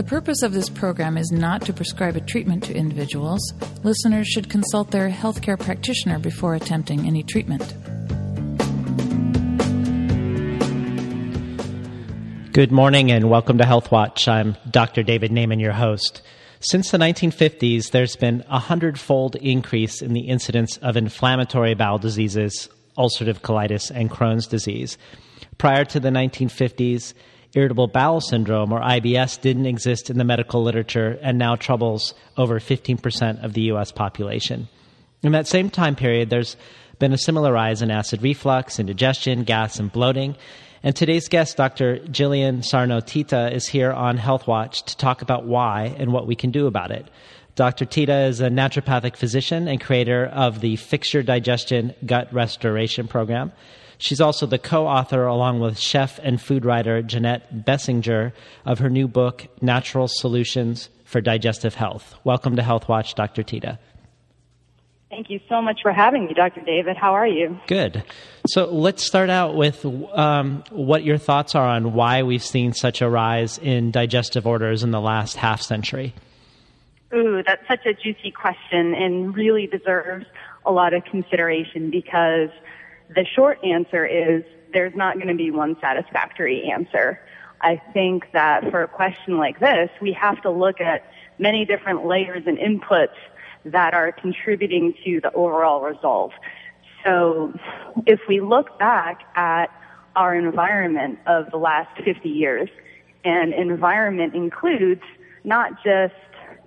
The purpose of this program is not to prescribe a treatment to individuals. Listeners should consult their healthcare practitioner before attempting any treatment. Good morning and welcome to Health Watch. I'm Dr. David Naiman, your host. Since the 1950s, there's been a hundredfold increase in the incidence of inflammatory bowel diseases, ulcerative colitis, and Crohn's disease. Prior to the 1950s, irritable bowel syndrome, or IBS, didn't exist in the medical literature and now troubles over 15% of the U.S. population. In that same time period, there's been a similar rise in acid reflux, indigestion, gas, and bloating. And today's guest, Dr. Jillian Sarno Teta, is here on Health Watch to talk about why and what we can do about it. Dr. Teta is a naturopathic physician and creator of the Fix Your Digestion Gut Restoration Program. She's also the co author, along with chef and food writer Jeanette Bessinger, of her new book, Natural Solutions for Digestive Health. Welcome to Health Watch, Dr. Teta. Thank you so much for having me, Dr. David. How are you? Good. So let's start out with um, what your thoughts are on why we've seen such a rise in digestive orders in the last half century. Ooh, that's such a juicy question and really deserves a lot of consideration because the short answer is there's not going to be one satisfactory answer. I think that for a question like this, we have to look at many different layers and inputs that are contributing to the overall result. So if we look back at our environment of the last 50 years, and environment includes not just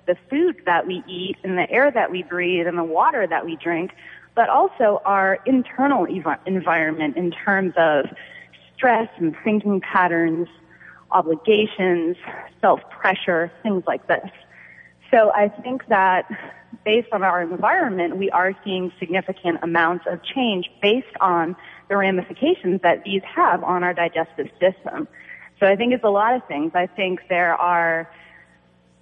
the food that we eat and the air that we breathe and the water that we drink, but also our internal ev- environment in terms of stress and thinking patterns, obligations, self-pressure, things like this. So I think that based on our environment, we are seeing significant amounts of change based on the ramifications that these have on our digestive system. So I think it's a lot of things. I think there are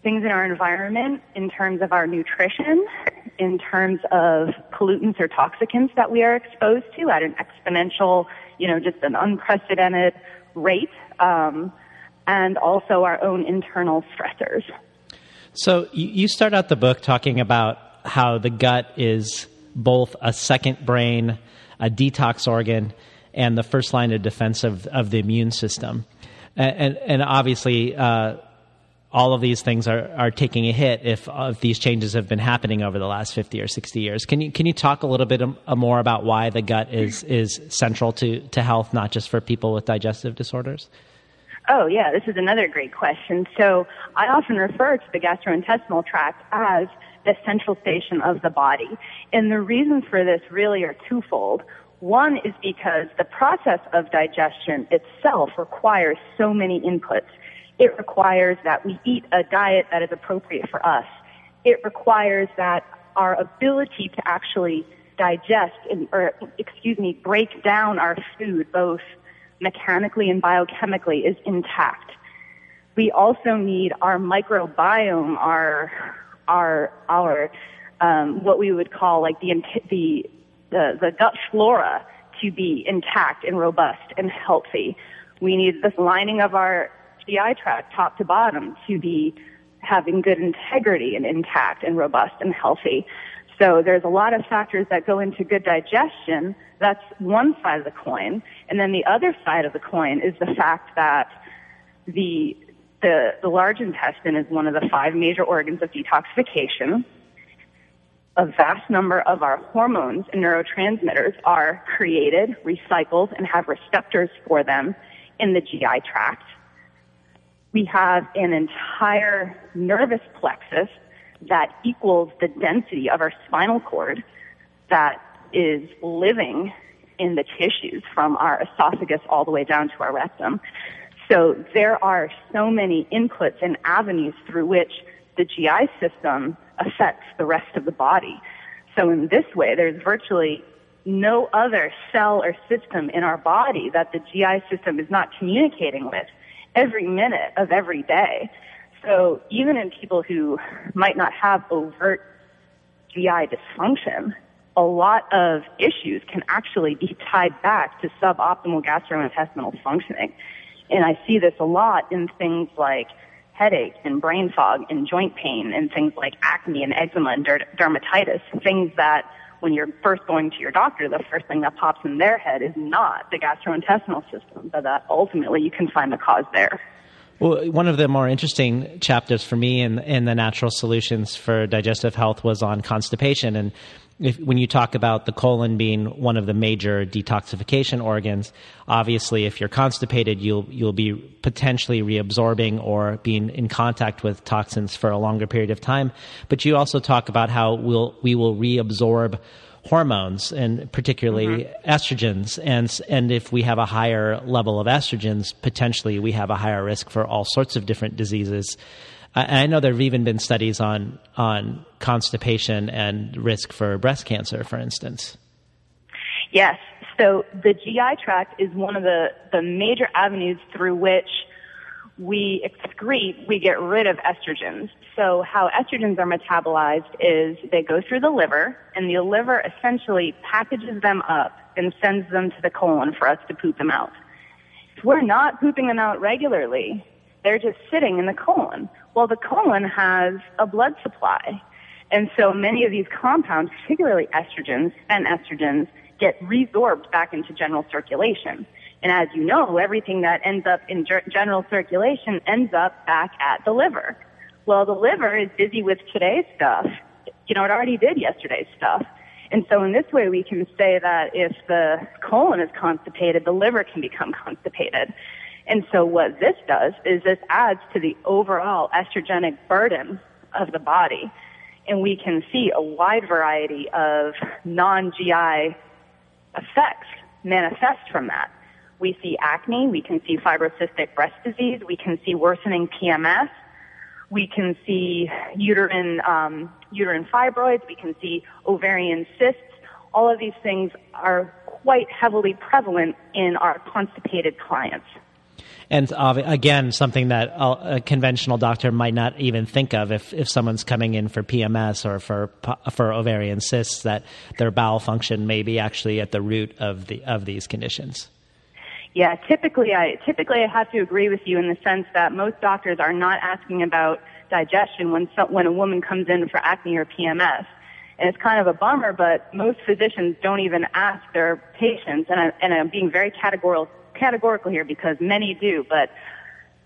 things in our environment in terms of our nutrition, in terms of pollutants or toxicants that we are exposed to at an exponential, you know, just an unprecedented rate, um, and also our own internal stressors. So you start out the book talking about how the gut is both a second brain, a detox organ, and the first line of defense of, of the immune system. And, and, and obviously, uh, all of these things are, are taking a hit if, if these changes have been happening over the last 50 or 60 years. Can you, can you talk a little bit um, uh, more about why the gut is, is central to, to health, not just for people with digestive disorders? Oh, yeah, this is another great question. So I often refer to the gastrointestinal tract as the central station of the body. And the reasons for this really are twofold. One is because the process of digestion itself requires so many inputs. It requires that we eat a diet that is appropriate for us. It requires that our ability to actually digest and, or excuse me, break down our food both mechanically and biochemically is intact. We also need our microbiome, our our our um, what we would call like the the the, the gut flora to be intact and robust and healthy. We need this lining of our GI tract, top to bottom, to be having good integrity and intact and robust and healthy. So there's a lot of factors that go into good digestion. That's one side of the coin. And then the other side of the coin is the fact that the, the, the large intestine is one of the five major organs of detoxification. A vast number of our hormones and neurotransmitters are created, recycled, and have receptors for them in the GI tract. We have an entire nervous plexus that equals the density of our spinal cord that is living in the tissues from our esophagus all the way down to our rectum. So there are so many inputs and avenues through which the GI system affects the rest of the body. So in this way, there's virtually no other cell or system in our body that the GI system is not communicating with every minute of every day. So even in people who might not have overt GI dysfunction, a lot of issues can actually be tied back to suboptimal gastrointestinal functioning. And I see this a lot in things like headache and brain fog and joint pain and things like acne and eczema and dermatitis, things that when you're first going to your doctor, the first thing that pops in their head is not the gastrointestinal system, but that ultimately you can find the cause there. Well, one of the more interesting chapters for me in, in the natural solutions for digestive health was on constipation. And if, when you talk about the colon being one of the major detoxification organs, obviously, if you're constipated, you'll you'll be potentially reabsorbing or being in contact with toxins for a longer period of time. But you also talk about how we'll we will reabsorb hormones and particularly mm-hmm. estrogens and and if we have a higher level of estrogens potentially we have a higher risk for all sorts of different diseases I, know there have even been studies on on constipation and risk for breast cancer, for instance. Yes. So the GI tract is one of the, the major avenues through which we excrete, we get rid of estrogens. So how estrogens are metabolized is they go through the liver and the liver essentially packages them up and sends them to the colon for us to poop them out. If we're not pooping them out regularly, they're just sitting in the colon. Well, the colon has a blood supply. And so many of these compounds, particularly estrogens and estrogens, get resorbed back into general circulation. And as you know, everything that ends up in general circulation ends up back at the liver. Well, the liver is busy with today's stuff. You know, it already did yesterday's stuff. And so in this way, we can say that if the colon is constipated, the liver can become constipated. And so what this does is this adds to the overall estrogenic burden of the body. And we can see a wide variety of non-GI effects manifest from that. We see acne, we can see fibrocystic breast disease, we can see worsening PMS, we can see uterine, um, uterine fibroids, we can see ovarian cysts. All of these things are quite heavily prevalent in our constipated clients and again, something that a conventional doctor might not even think of if, if someone's coming in for PMS or for for ovarian cysts, that their bowel function may be actually at the root of the of these conditions. Yeah, typically I typically I have to agree with you in the sense that most doctors are not asking about digestion when when a woman comes in for acne or PMS. And it's kind of a bummer, but most physicians don't even ask their patients, and, I, and I'm being very categorical, categorical here because many do, but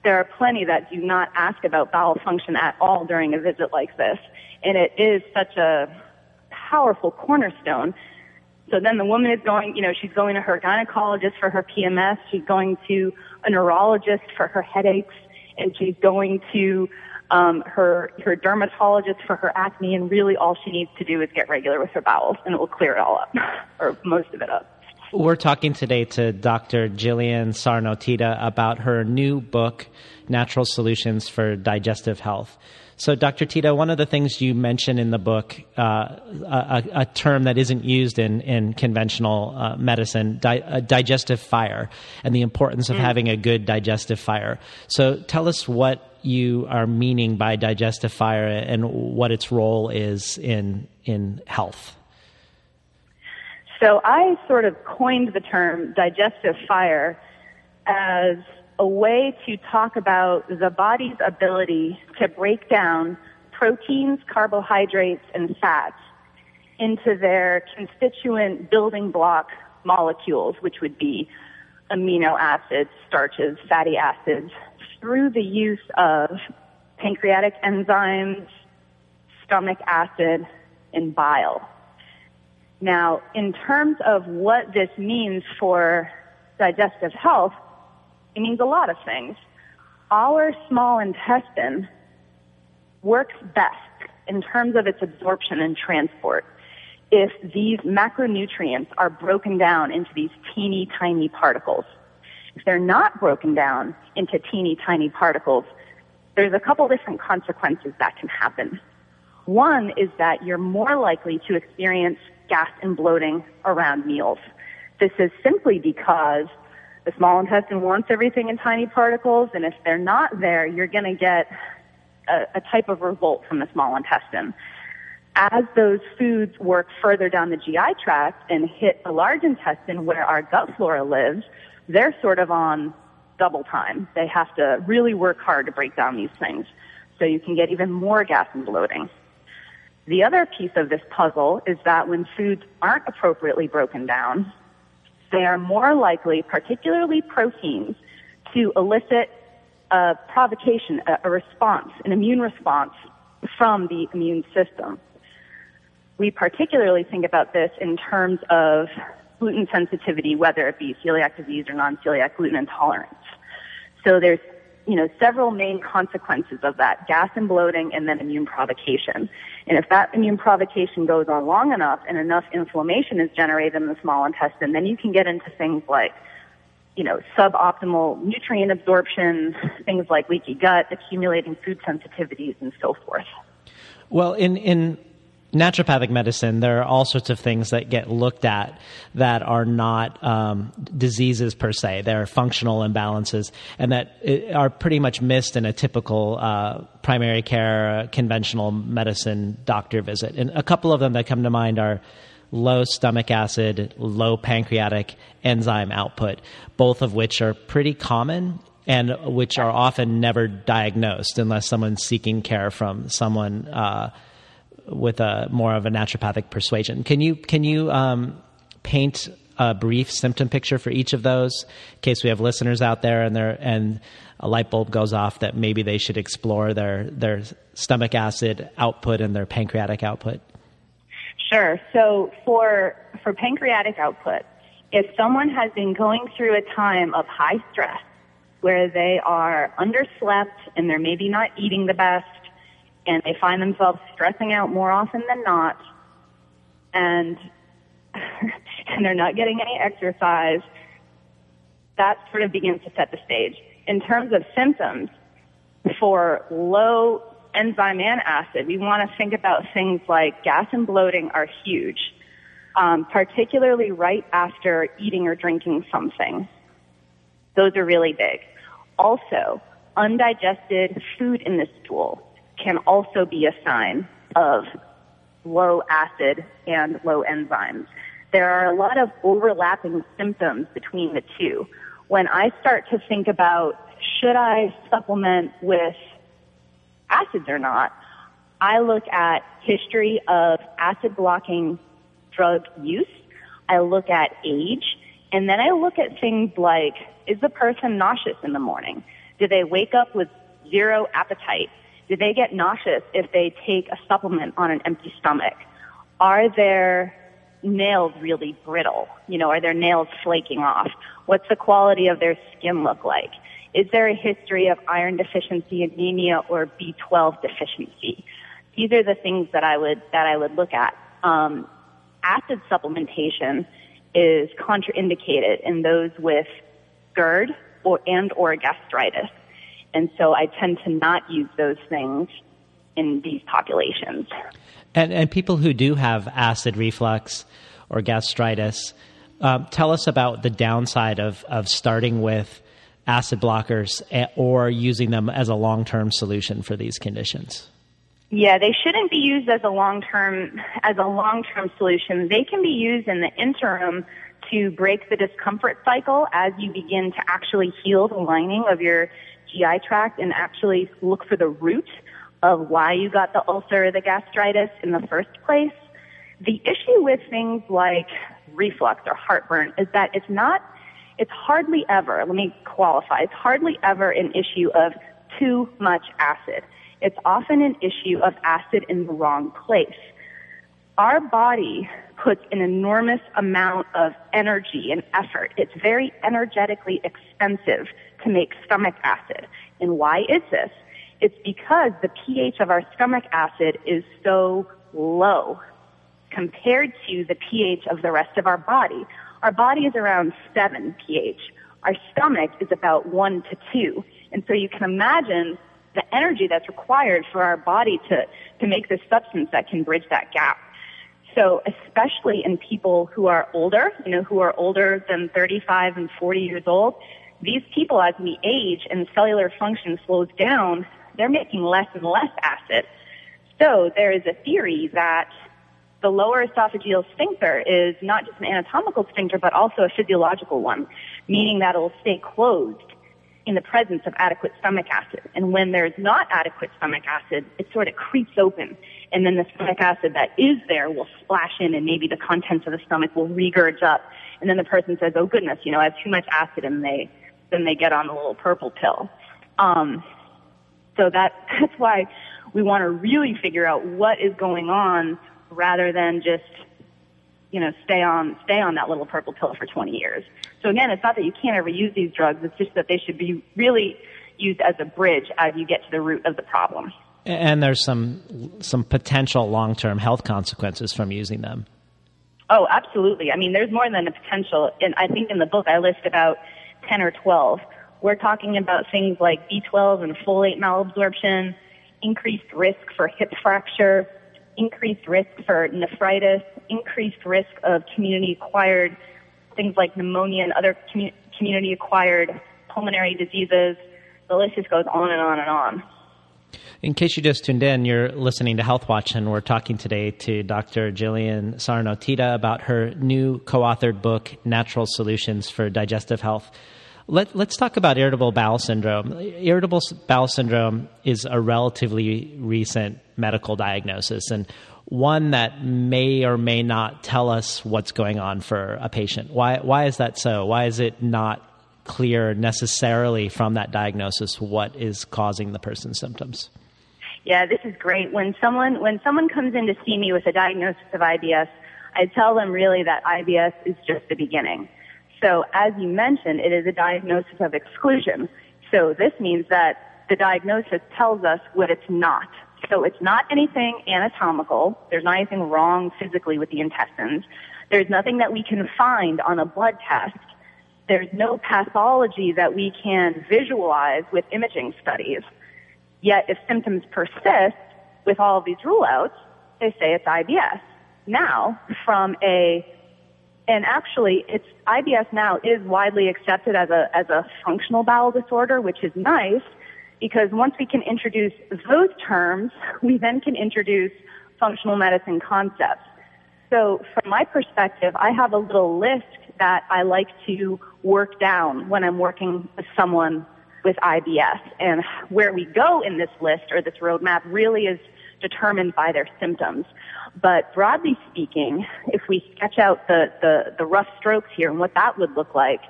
there are plenty that do not ask about bowel function at all during a visit like this. And it is such a powerful cornerstone. So then the woman is going, you know, she's going to her gynecologist for her PMS, she's going to a neurologist for her headaches, and she's going to um, her her dermatologist for her acne, and really all she needs to do is get regular with her bowels, and it will clear it all up, or most of it up. We're talking today to Dr. Jillian Sarno-Teta about her new book, Natural Solutions for Digestive Health. So, Dr. Teta, one of the things you mention in the book, uh, a, a, term that isn't used in, in conventional uh, medicine, di- digestive fire, and the importance of mm. having a good digestive fire. So, tell us what you are meaning by digestive fire and what its role is in, in health. So I sort of coined the term digestive fire as a way to talk about the body's ability to break down proteins, carbohydrates, and fats into their constituent building block molecules, which would be amino acids, starches, fatty acids, through the use of pancreatic enzymes, stomach acid, and bile. Now, in terms of what this means for digestive health, it means a lot of things. Our small intestine works best in terms of its absorption and transport if these macronutrients are broken down into these teeny tiny particles. If they're not broken down into teeny tiny particles, there's a couple different consequences that can happen. One is that you're more likely to experience gas and bloating around meals. This is simply because the small intestine wants everything in tiny particles, and if they're not there, you're going to get a, a type of revolt from the small intestine. As those foods work further down the GI tract and hit the large intestine where our gut flora lives, they're sort of on double time. They have to really work hard to break down these things. So you can get even more gas and bloating. The other piece of this puzzle is that when foods aren't appropriately broken down, they are more likely, particularly proteins, to elicit a provocation, a, response, an immune response from the immune system. We particularly think about this in terms of gluten sensitivity, whether it be celiac disease or non-celiac gluten intolerance. So there's, you know, several main consequences of that, gas and bloating and then immune provocation. And if that immune provocation goes on long enough and enough inflammation is generated in the small intestine, then you can get into things like, you know, suboptimal nutrient absorption, things like leaky gut, accumulating food sensitivities, and so forth. Well, in, in naturopathic medicine, there are all sorts of things that get looked at that are not um, diseases per se. They're functional imbalances and that are pretty much missed in a typical uh, primary care, uh, conventional medicine doctor visit. And a couple of them that come to mind are low stomach acid, low pancreatic enzyme output, both of which are pretty common and which are often never diagnosed unless someone's seeking care from someone uh, with a more of a naturopathic persuasion. Can you can you um, paint a brief symptom picture for each of those in case we have listeners out there and they and a light bulb goes off that maybe they should explore their their stomach acid output and their pancreatic output? Sure. So for for pancreatic output, if someone has been going through a time of high stress where they are underslept and they're maybe not eating the best and they find themselves stressing out more often than not and and they're not getting any exercise that sort of begins to set the stage. In terms of symptoms for low enzyme and acid we want to think about things like gas and bloating are huge um, particularly right after eating or drinking something. Those are really big. Also undigested food in the stool can also be a sign of low acid and low enzymes. There are a lot of overlapping symptoms between the two. When I start to think about should I supplement with acids or not, I look at history of acid blocking drug use. I look at age and then I look at things like is the person nauseous in the morning? Do they wake up with zero appetite? Do they get nauseous if they take a supplement on an empty stomach? Are their nails really brittle? You know, are their nails flaking off? What's the quality of their skin look like? Is there a history of iron deficiency, anemia, or B12 deficiency? These are the things that I would that I would look at. Um, acid supplementation is contraindicated in those with GERD or and or gastritis. And so I tend to not use those things in these populations. And, and people who do have acid reflux or gastritis, um, tell us about the downside of, of starting with acid blockers or using them as a long term solution for these conditions. Yeah, they shouldn't be used as a long term as a long term solution. They can be used in the interim to break the discomfort cycle as you begin to actually heal the lining of your GI tract and actually look for the root of why you got the ulcer or the gastritis in the first place. The issue with things like reflux or heartburn is that it's not, it's hardly ever, let me qualify, it's hardly ever an issue of too much acid. It's often an issue of acid in the wrong place. Our body puts an enormous amount of energy and effort. It's very energetically expensive to make stomach acid. And why is this? It's because the pH of our stomach acid is so low compared to the pH of the rest of our body. Our body is around 7 pH. Our stomach is about 1 to 2. And so you can imagine the energy that's required for our body to, to make this substance that can bridge that gap. So especially in people who are older, you know, who are older than 35 and 40 years old, these people, as we age and cellular function slows down, they're making less and less acid. So there is a theory that the lower esophageal sphincter is not just an anatomical sphincter, but also a physiological one, meaning that it'll stay closed. In the presence of adequate stomach acid. And when there's not adequate stomach acid, it sort of creeps open. And then the stomach acid that is there will splash in and maybe the contents of the stomach will regurge up. And then the person says, oh goodness, you know, I have too much acid and they, then they get on the little purple pill. Um, so that, that's why we want to really figure out what is going on rather than just you know, stay on stay on that little purple pill for 20 years. So again, it's not that you can't ever use these drugs. It's just that they should be really used as a bridge as you get to the root of the problem. And there's some some potential long-term health consequences from using them. Oh, absolutely. I mean, there's more than a potential. And I think in the book I list about 10 or 12. We're talking about things like B12 and folate malabsorption, increased risk for hip fracture, increased risk for nephritis, increased risk of community acquired things like pneumonia and other commu- community acquired pulmonary diseases. The list just goes on and on and on. In case you just tuned in, you're listening to Health Watch, and we're talking today to Dr. Jillian Sarno-Teta about her new co authored book, Natural Solutions for Digestive Health. Let, us talk about irritable bowel syndrome. Irritable bowel syndrome is a relatively recent medical diagnosis and one that may or may not tell us what's going on for a patient. Why, why is that so? Why is it not clear necessarily from that diagnosis what is causing the person's symptoms? Yeah, this is great. When someone when someone comes in to see me with a diagnosis of IBS, I tell them really that IBS is just the beginning. So as you mentioned, it is a diagnosis of exclusion. So this means that the diagnosis tells us what it's not. So it's not anything anatomical. There's not anything wrong physically with the intestines. There's nothing that we can find on a blood test. There's no pathology that we can visualize with imaging studies. Yet if symptoms persist with all of these rule outs, they say it's IBS. Now, from a and actually it's IBS now is widely accepted as a as a functional bowel disorder, which is nice because once we can introduce those terms, we then can introduce functional medicine concepts. So from my perspective, I have a little list that I like to work down when I'm working with someone with IBS. And where we go in this list or this roadmap really is determined by their symptoms. But broadly speaking, if we sketch out the, the, the rough strokes here and what that would look like,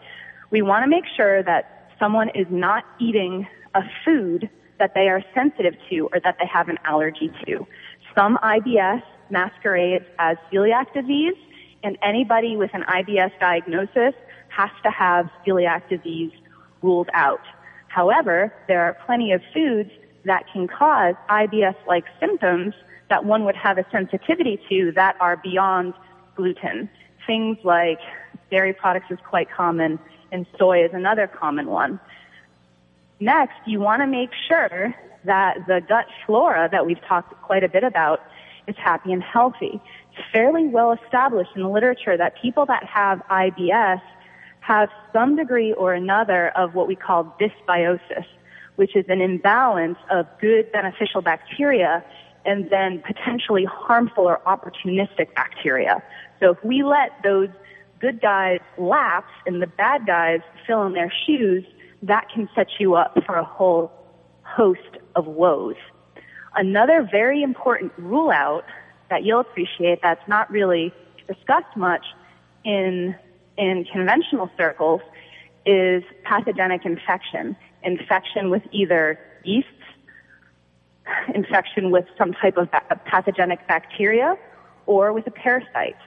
we want to make sure that someone is not eating a food that they are sensitive to or that they have an allergy to. Some IBS masquerades as celiac disease, and anybody with an IBS diagnosis has to have celiac disease ruled out. However, there are plenty of foods that can cause IBS-like symptoms that one would have a sensitivity to that are beyond gluten. Things like dairy products is quite common and soy is another common one. Next, you want to make sure that the gut flora that we've talked quite a bit about is happy and healthy. It's fairly well established in the literature that people that have IBS have some degree or another of what we call dysbiosis, which is an imbalance of good beneficial bacteria and then potentially harmful or opportunistic bacteria. So if we let those good guys lapse and the bad guys fill in their shoes, that can set you up for a whole host of woes. Another very important rule out that you'll appreciate that's not really discussed much in, in conventional circles is pathogenic infection. Infection with either yeasts, infection with some type of pathogenic bacteria, or with a parasite.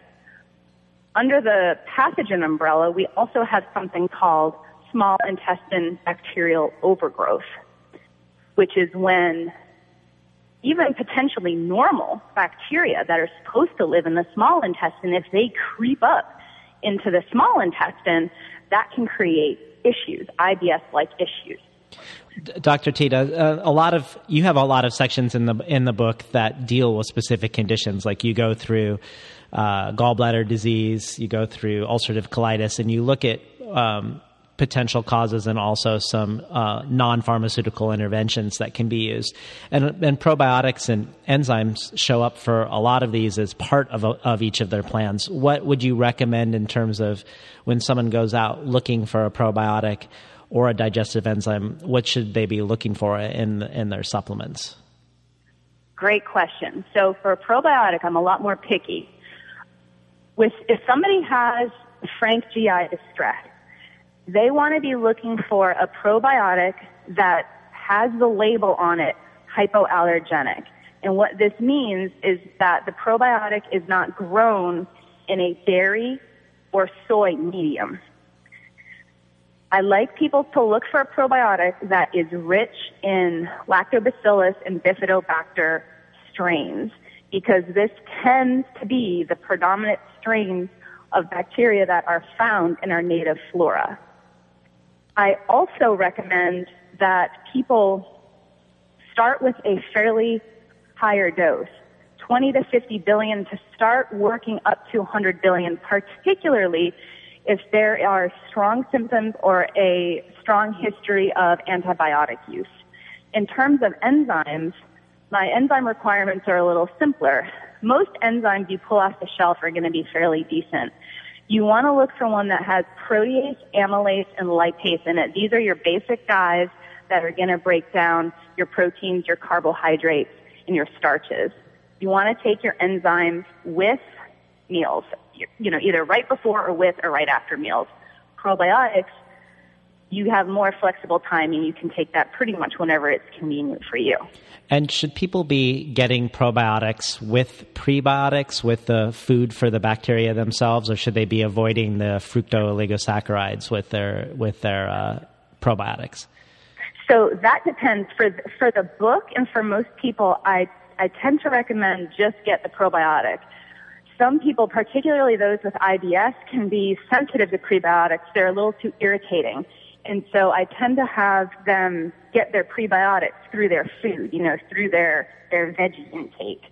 Under the pathogen umbrella, we also have something called small intestine bacterial overgrowth, which is when even potentially normal bacteria that are supposed to live in the small intestine, if they creep up into the small intestine, that can create issues, IBS-like issues. Dr. Teta, uh, a lot of you have a lot of sections in the in the book that deal with specific conditions. Like you go through uh, gallbladder disease, you go through ulcerative colitis, and you look at um, potential causes and also some uh, non pharmaceutical interventions that can be used. And, and, probiotics and enzymes show up for a lot of these as part of, of each of their plans. What would you recommend in terms of when someone goes out looking for a probiotic? or a digestive enzyme, what should they be looking for in in their supplements? Great question. So for a probiotic, I'm a lot more picky. With if somebody has frank GI distress, they want to be looking for a probiotic that has the label on it hypoallergenic. And what this means is that the probiotic is not grown in a dairy or soy medium. I like people to look for a probiotic that is rich in lactobacillus and bifidobacter strains because this tends to be the predominant strains of bacteria that are found in our native flora. I also recommend that people start with a fairly higher dose, 20 to 50 billion to start working up to 100 billion, particularly if there are strong symptoms or a strong history of antibiotic use. In terms of enzymes, my enzyme requirements are a little simpler. Most enzymes you pull off the shelf are going to be fairly decent. You want to look for one that has protease, amylase, and lipase in it. These are your basic guys that are going to break down your proteins, your carbohydrates, and your starches. You want to take your enzymes with meals you know, either right before or with or right after meals. Probiotics, you have more flexible timing. You can take that pretty much whenever it's convenient for you. And should people be getting probiotics with prebiotics with the food for the bacteria themselves, or should they be avoiding the fructooligosaccharides with their with their uh, probiotics? So that depends. For the, for the book and for most people, I I tend to recommend just get the probiotic some people, particularly those with IBS, can be sensitive to prebiotics. They're a little too irritating. And so I tend to have them get their prebiotics through their food, you know, through their, their veggie intake.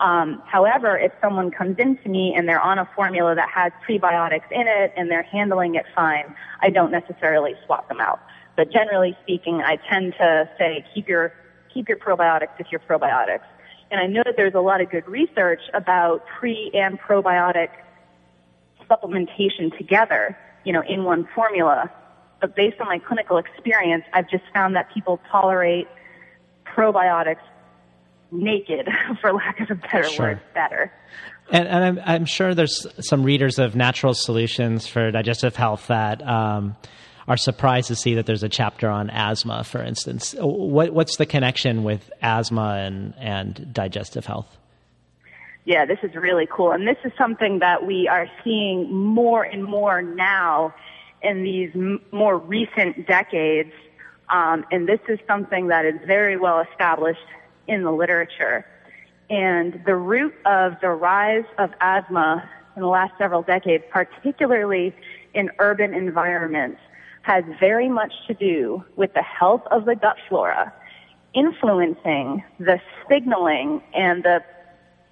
Um, however, if someone comes into me and they're on a formula that has prebiotics in it and they're handling it fine, I don't necessarily swap them out. But generally speaking, I tend to say keep your keep your probiotics if you're probiotics. And I know that there's a lot of good research about pre and probiotic supplementation together, you know, in one formula. But based on my clinical experience, I've just found that people tolerate probiotics naked, for lack of a better sure. word, better. And, and I'm, I'm, sure there's some readers of Natural Solutions for Digestive Health that um, are surprised to see that there's a chapter on asthma, for instance. What, what's the connection with asthma and, and digestive health? Yeah, this is really cool. And this is something that we are seeing more and more now in these m- more recent decades. Um, and this is something that is very well established in the literature. And the root of the rise of asthma in the last several decades, particularly in urban environments, has very much to do with the health of the gut flora, influencing the signaling and the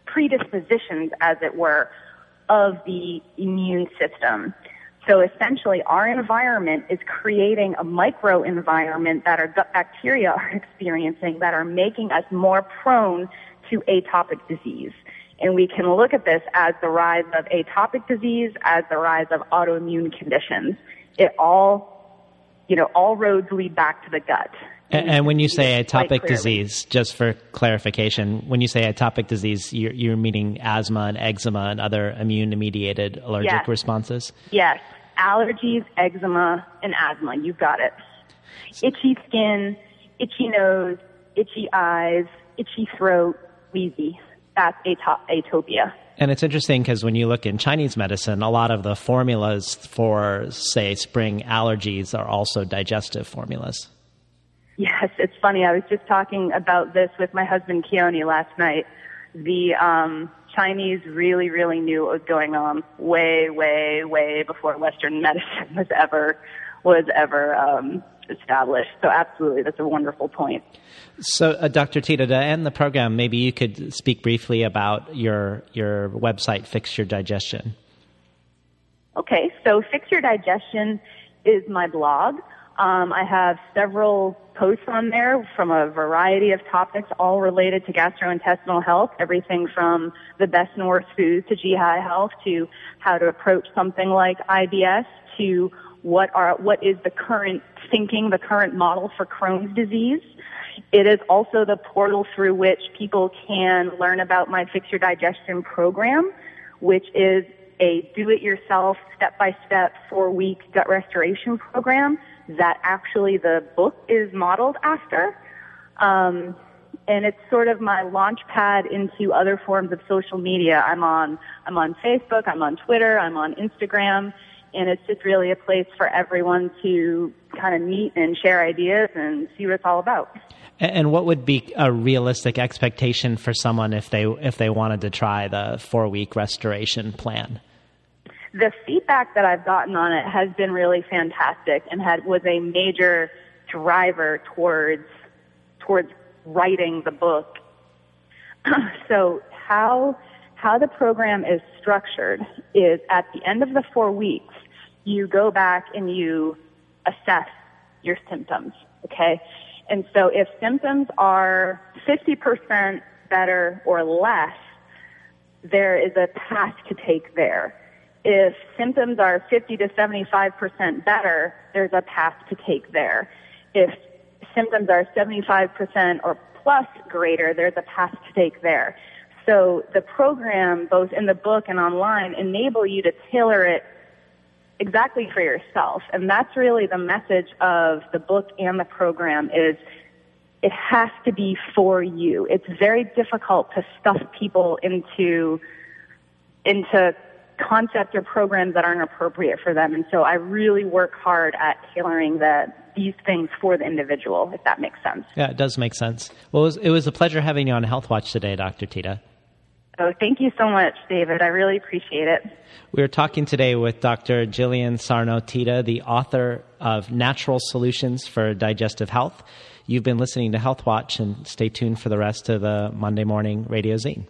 predispositions, as it were, of the immune system. So essentially, our environment is creating a microenvironment that our gut bacteria are experiencing that are making us more prone to atopic disease. And we can look at this as the rise of atopic disease, as the rise of autoimmune conditions. It all you know, all roads lead back to the gut. And, and when you say atopic disease, just for clarification, when you say atopic disease, you're, you're meaning asthma and eczema and other immune mediated allergic yes. responses? Yes. Allergies, eczema, and asthma. You've got it. Itchy skin, itchy nose, itchy eyes, itchy throat, wheezy. That's atop- atopia. And it's interesting because when you look in Chinese medicine, a lot of the formulas for, say, spring allergies are also digestive formulas. Yes, it's funny. I was just talking about this with my husband Keoni last night. The um, Chinese really, really knew what was going on way, way, way before Western medicine was ever was ever um, established. So absolutely, that's a wonderful point. So, uh, Dr. Teta, to end the program, maybe you could speak briefly about your your website, Fix Your Digestion. Okay, so Fix Your Digestion is my blog. Um, I have several posts on there from a variety of topics, all related to gastrointestinal health, everything from the best worst foods to GI health to how to approach something like IBS to what are what is the current thinking, the current model for Crohn's disease. It is also the portal through which people can learn about my Fix Your Digestion program, which is a do-it-yourself, step-by-step, four-week gut restoration program that actually the book is modeled after. Um, and it's sort of my launch pad into other forms of social media. I'm on, I'm on Facebook, I'm on Twitter, I'm on Instagram, and it's just really a place for everyone to kind of meet and share ideas and see what it's all about. And what would be a realistic expectation for someone if they if they wanted to try the four week restoration plan? The feedback that I've gotten on it has been really fantastic and had was a major driver towards towards writing the book. so how how the program is structured is at the end of the four weeks, you go back and you assess your symptoms. Okay. And so if symptoms are 50% better or less, there is a path to take there. If symptoms are 50 to 75% better, there's a path to take there. If symptoms are 75% or plus greater, there's a path to take there. So the program, both in the book and online, enable you to tailor it exactly for yourself. And that's really the message of the book and the program is it has to be for you. It's very difficult to stuff people into into concepts or programs that aren't appropriate for them. And so I really work hard at tailoring the these things for the individual, if that makes sense. Yeah, it does make sense. Well, it was, it was a pleasure having you on Health Watch today, Dr. Teta. Oh, thank you so much, David. I really appreciate it. We are talking today with Dr. Jillian Sarno Teta, the author of Natural Solutions for Digestive Health. You've been listening to Health Watch, and stay tuned for the rest of the Monday morning radio zine.